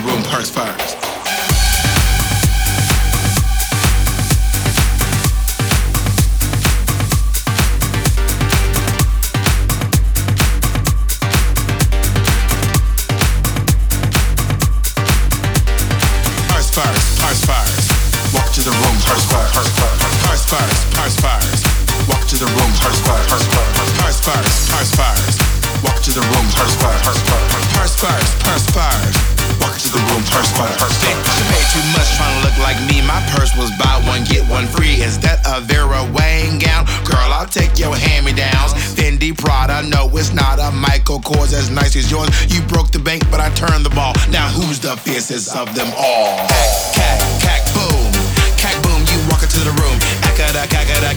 room, hearts fires. biggestest of them all. Cack, cack, boom. Cack, boom, you walk into the room. Ack-a-da, cack-a-da.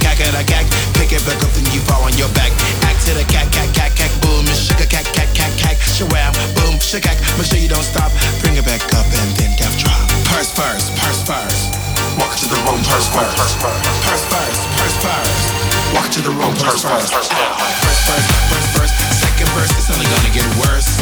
Pick it back up, then you fall on your back. Act to the cack, cack, cack, cack, boom. And shake a cack, cack, cack, cack. Shawam, boom, shake cack. Make sure you don't stop. Bring it back up and then death drop. Purse first, purse first. Walk to the room, purse first. Purse first, purse first. Purse first. Walk to the room, purse first. Purse first, purse first. Second verse, it's only gonna get worse.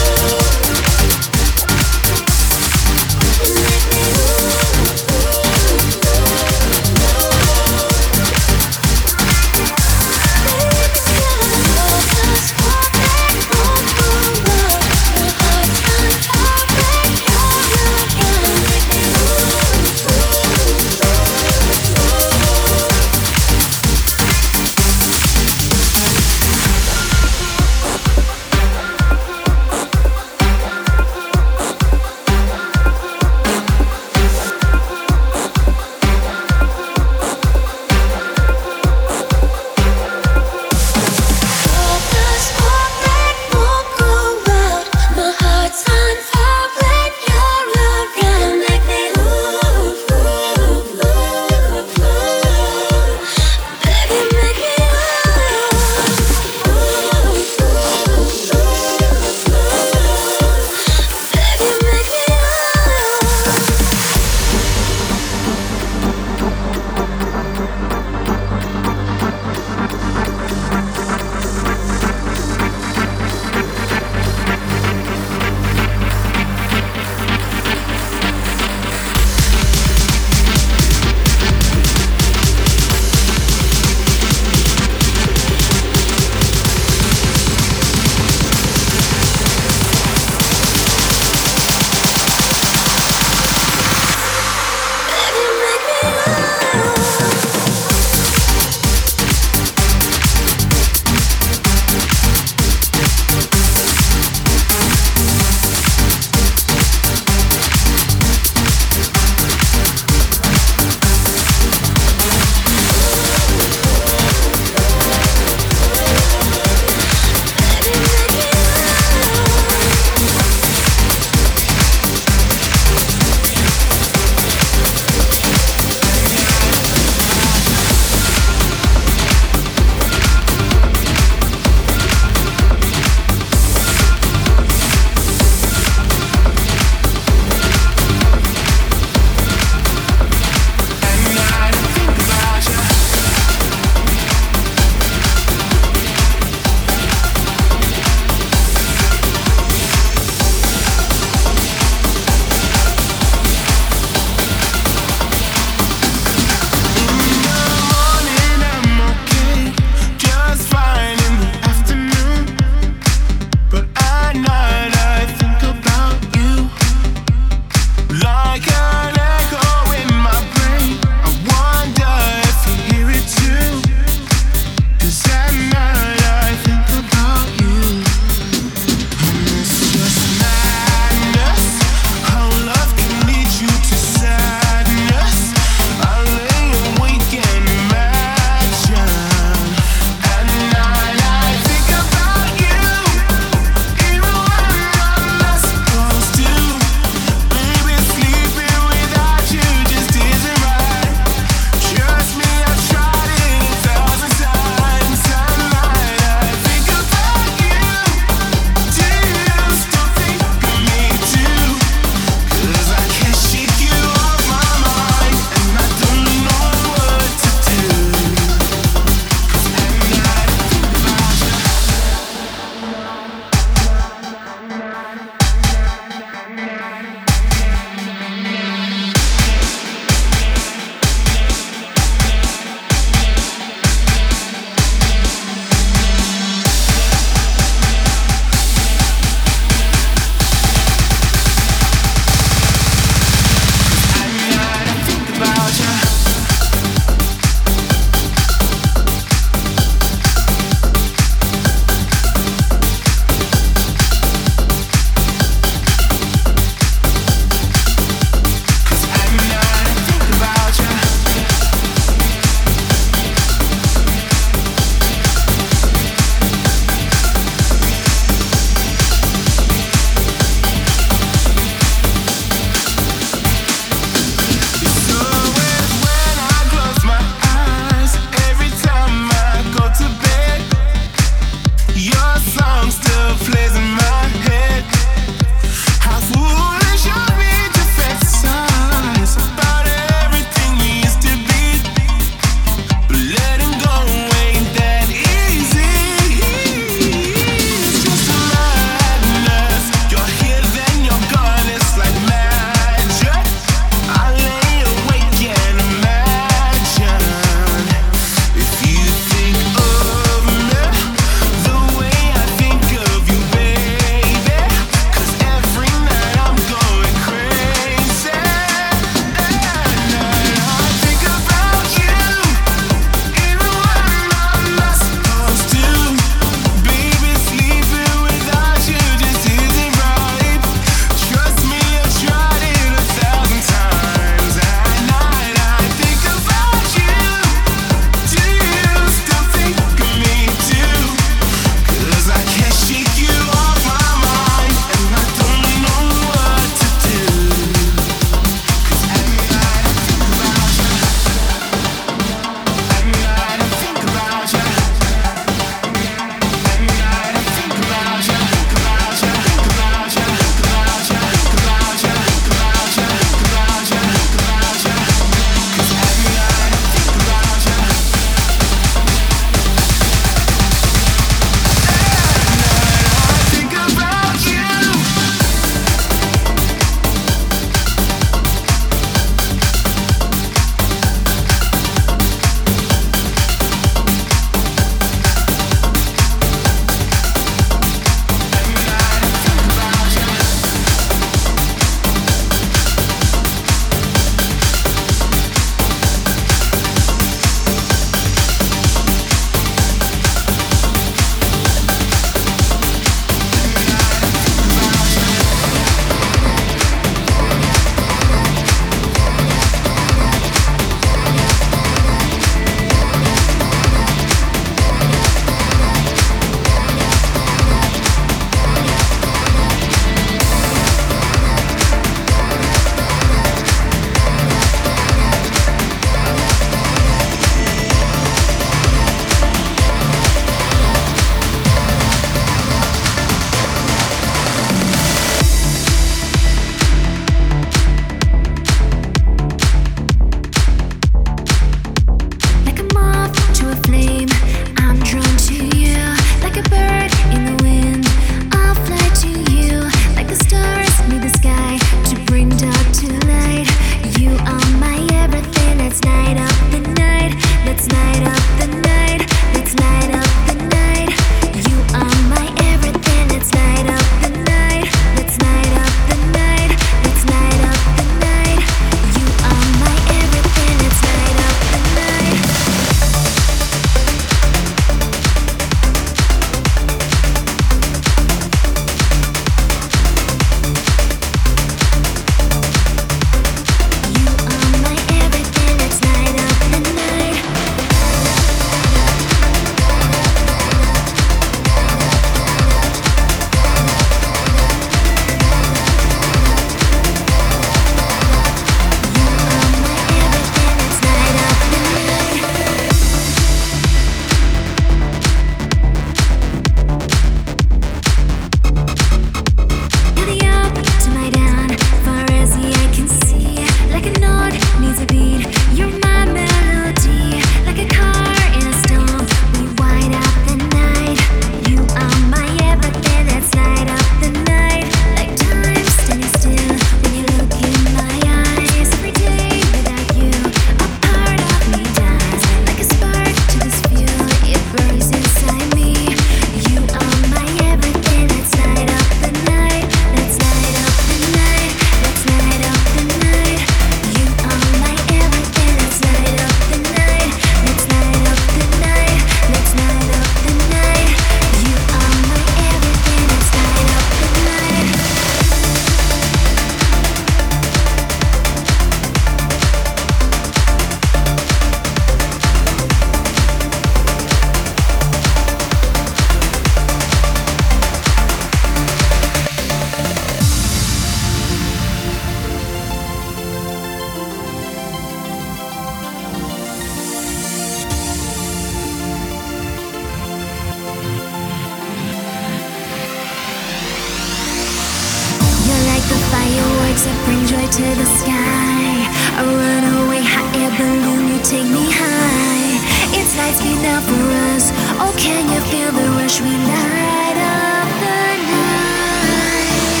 Oh, can you feel the rush we light up the night?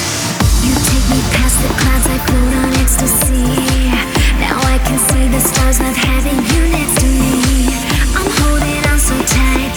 You take me past the clouds, I float on ecstasy. Now I can see the stars, not having you next to me. I'm holding on so tight.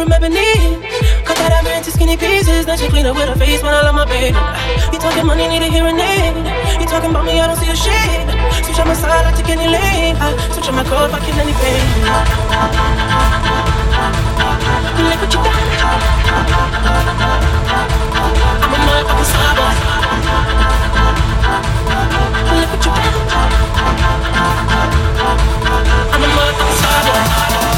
From ebony. Cut that ever into skinny pieces. Then she clean up with her face when I love my baby. You talking money, need a hearing aid. You talking about me, I don't see a shade. Switch on my side, I take any lane. I switch on my if I kill any pain. Look what you got. I'm a motherfucking slobber. Look what you got. I'm a motherfucking slobber. Yeah,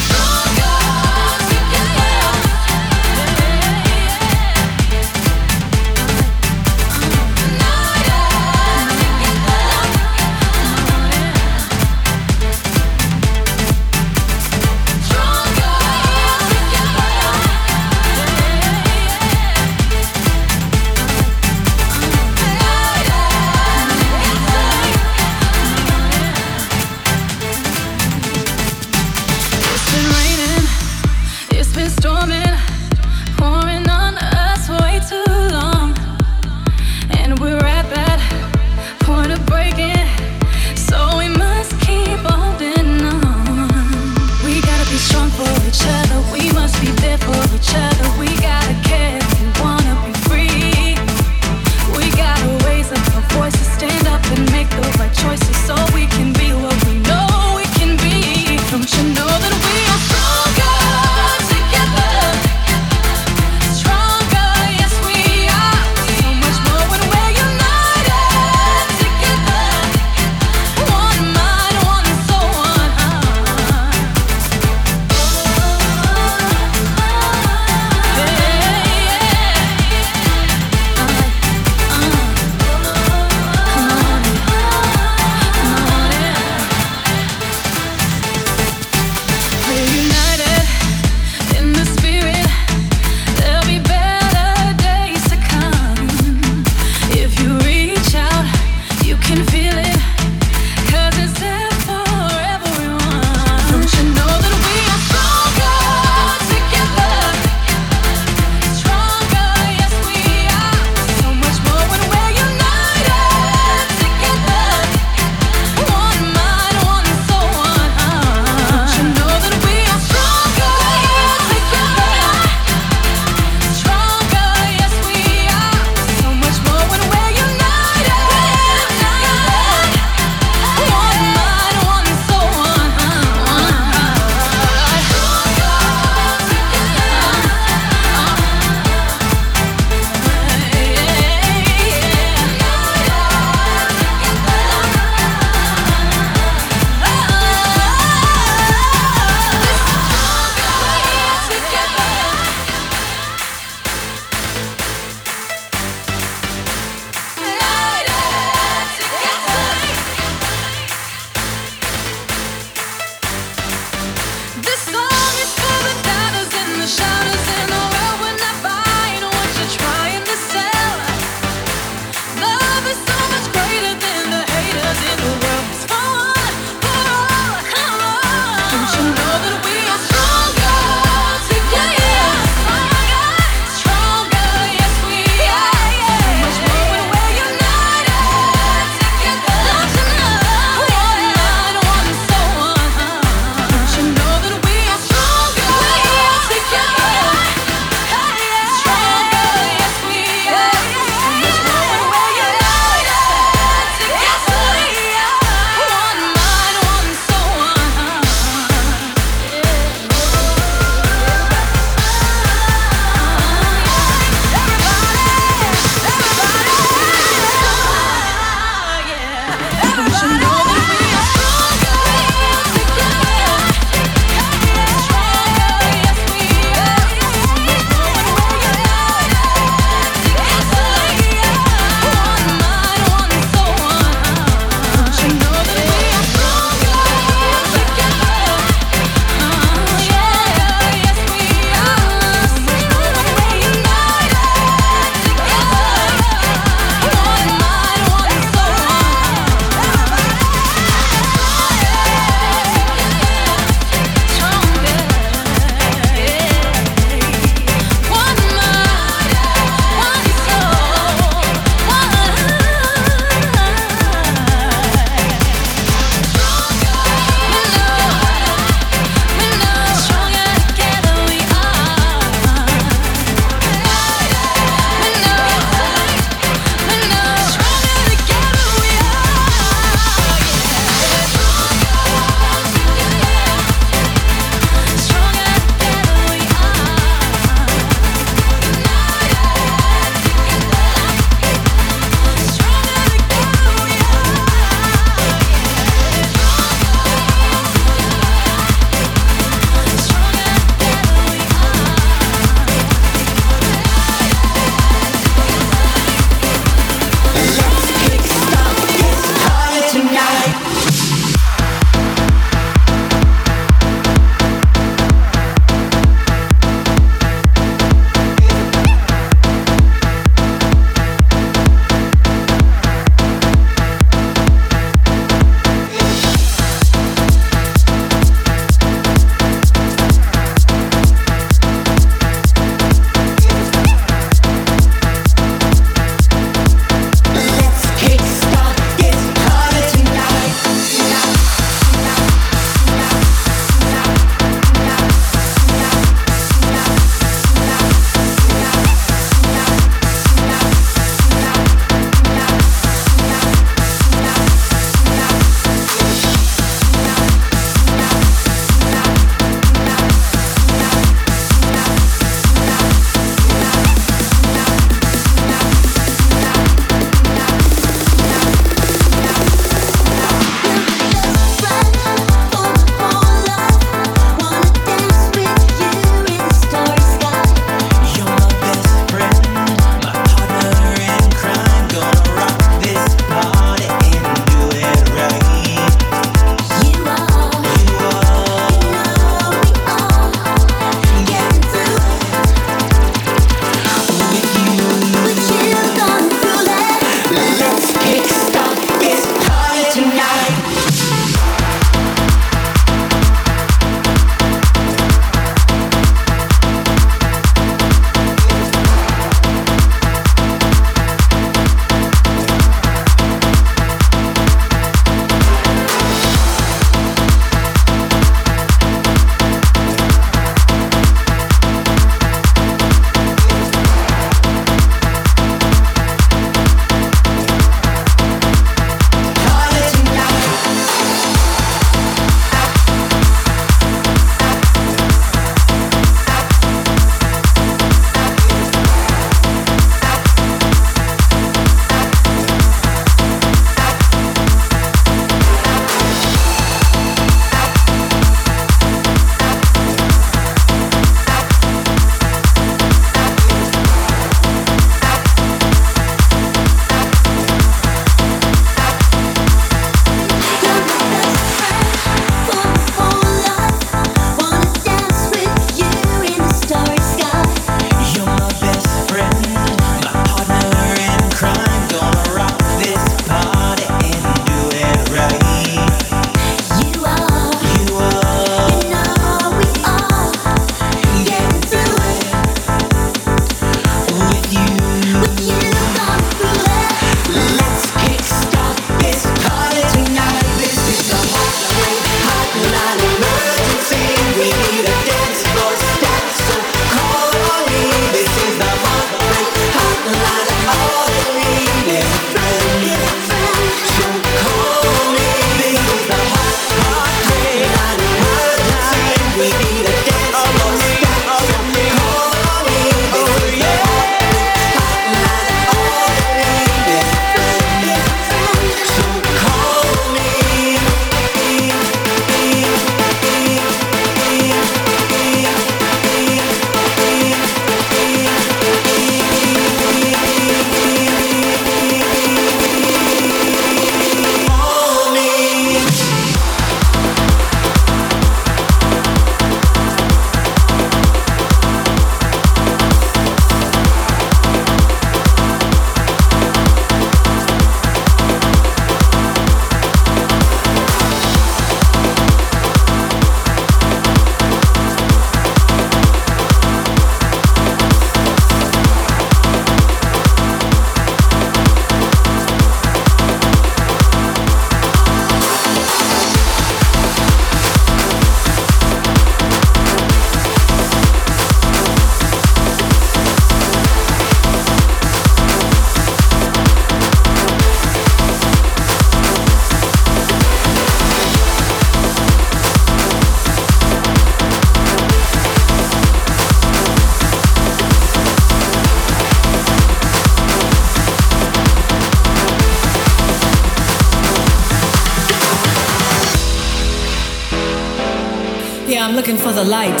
the light.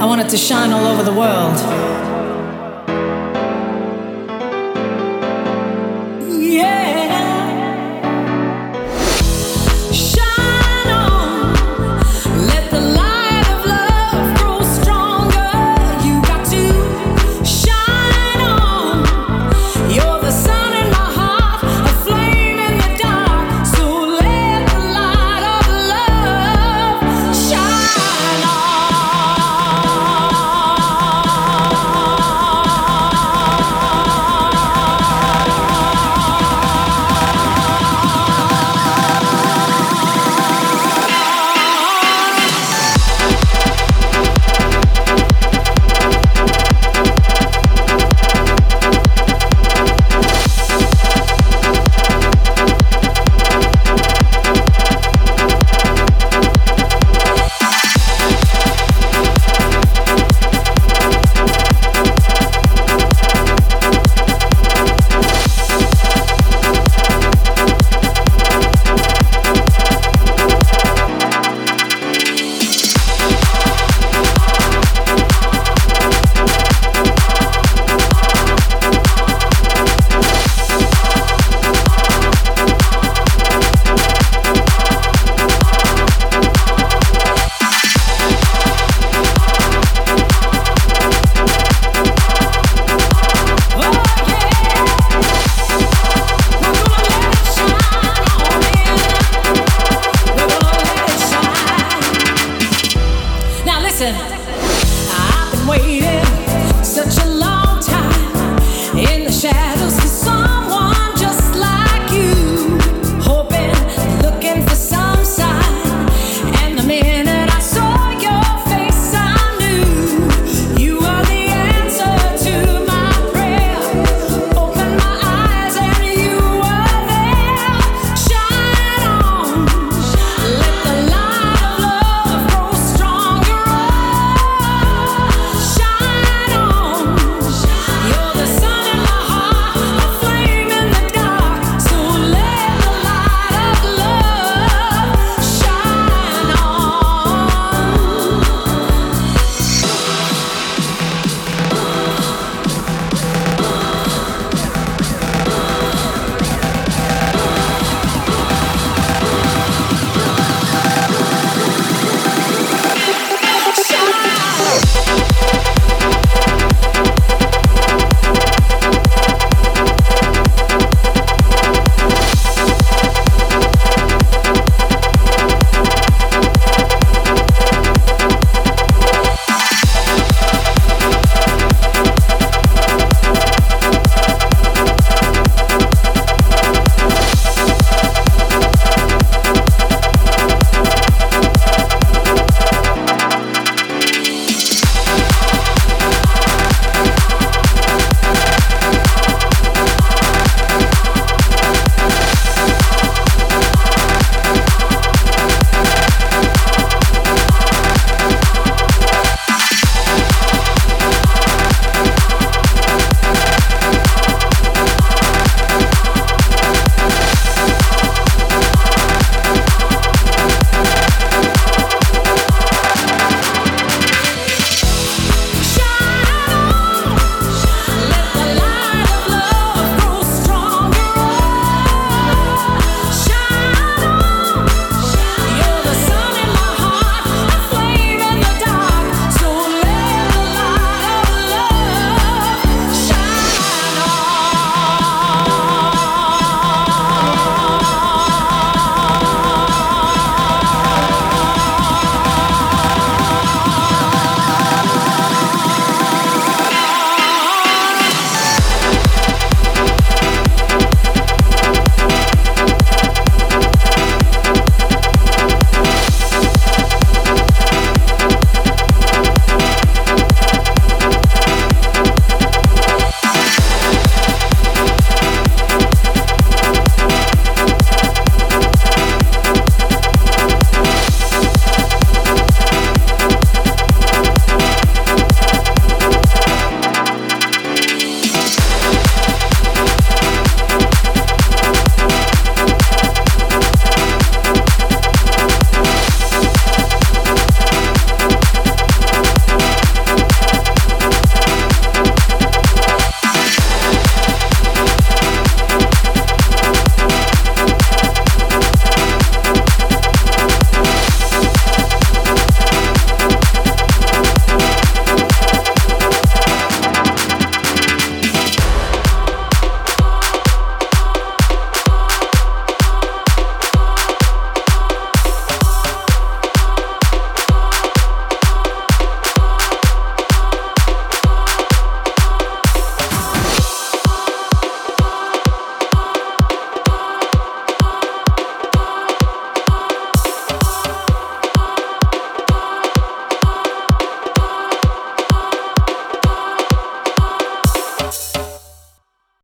I want it to shine all over the world.